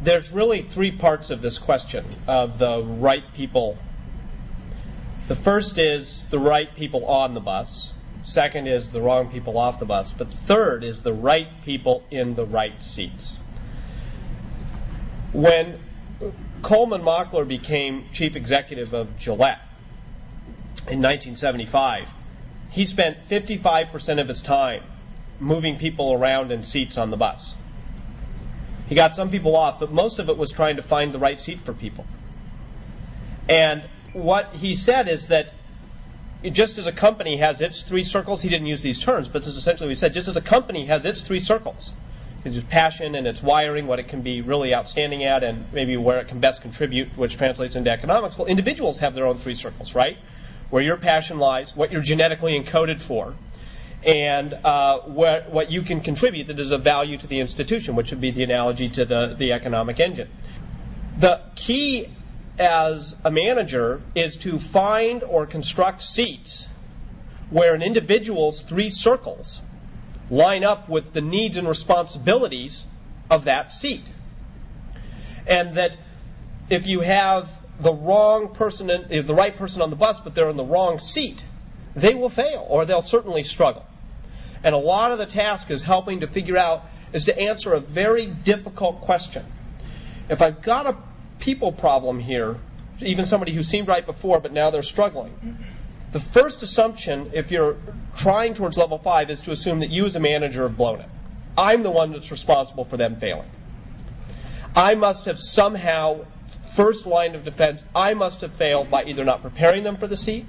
there's really three parts of this question of the right people. The first is the right people on the bus. Second is the wrong people off the bus. But third is the right people in the right seats. When Colman Mockler became chief executive of Gillette in 1975, he spent 55% of his time moving people around in seats on the bus. He got some people off, but most of it was trying to find the right seat for people. And what he said is that just as a company has its three circles, he didn't use these terms, but this is essentially what he said. Just as a company has its three circles, its passion and its wiring, what it can be really outstanding at, and maybe where it can best contribute, which translates into economics. Well, individuals have their own three circles, right? Where your passion lies, what you're genetically encoded for, and uh, what, what you can contribute that is of value to the institution, which would be the analogy to the, the economic engine. The key as a manager is to find or construct seats where an individual's three circles line up with the needs and responsibilities of that seat. And that if you have the wrong person, the right person on the bus, but they're in the wrong seat, they will fail or they'll certainly struggle. And a lot of the task is helping to figure out is to answer a very difficult question. If I've got a people problem here, even somebody who seemed right before but now they're struggling, the first assumption, if you're trying towards level five, is to assume that you as a manager have blown it. I'm the one that's responsible for them failing. I must have somehow, first line of defense, I must have failed by either not preparing them for the seat,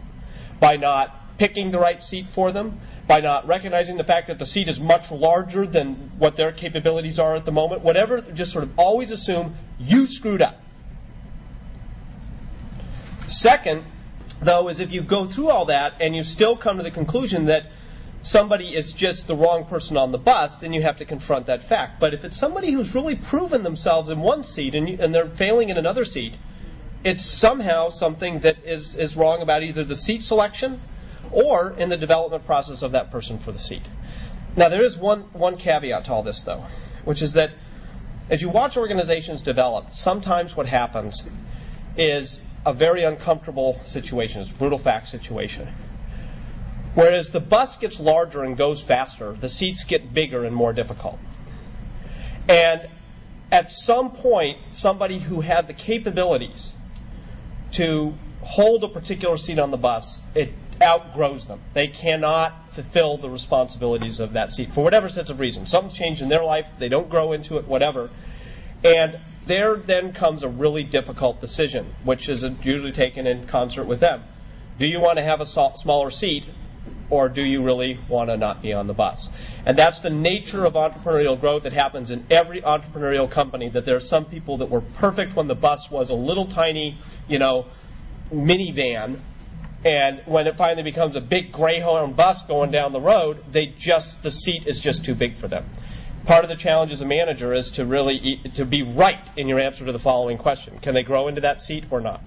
by not picking the right seat for them, by not recognizing the fact that the seat is much larger than what their capabilities are at the moment. Whatever, just sort of always assume you screwed up. Second, though, is if you go through all that and you still come to the conclusion that somebody is just the wrong person on the bus, then you have to confront that fact. But if it's somebody who's really proven themselves in one seat and, you, and they're failing in another seat, it's somehow something that is, is wrong about either the seat selection or in the development process of that person for the seat. Now, there is one, one caveat to all this, though, which is that as you watch organizations develop, sometimes what happens is a very uncomfortable situation, it's a brutal fact situation. Whereas the bus gets larger and goes faster, the seats get bigger and more difficult. And at some point, somebody who had the capabilities to hold a particular seat on the bus, it outgrows them. They cannot fulfill the responsibilities of that seat for whatever sets of reasons. Something's changed in their life, they don't grow into it, whatever. And there then comes a really difficult decision, which is usually taken in concert with them. Do you want to have a smaller seat, or do you really want to not be on the bus? And that's the nature of entrepreneurial growth. that happens in every entrepreneurial company that there are some people that were perfect when the bus was a little tiny, you know, minivan and when it finally becomes a big Greyhound bus going down the road, they just the seat is just too big for them. Part of the challenge as a manager is to really to be right in your answer to the following question: Can they grow into that seat or not?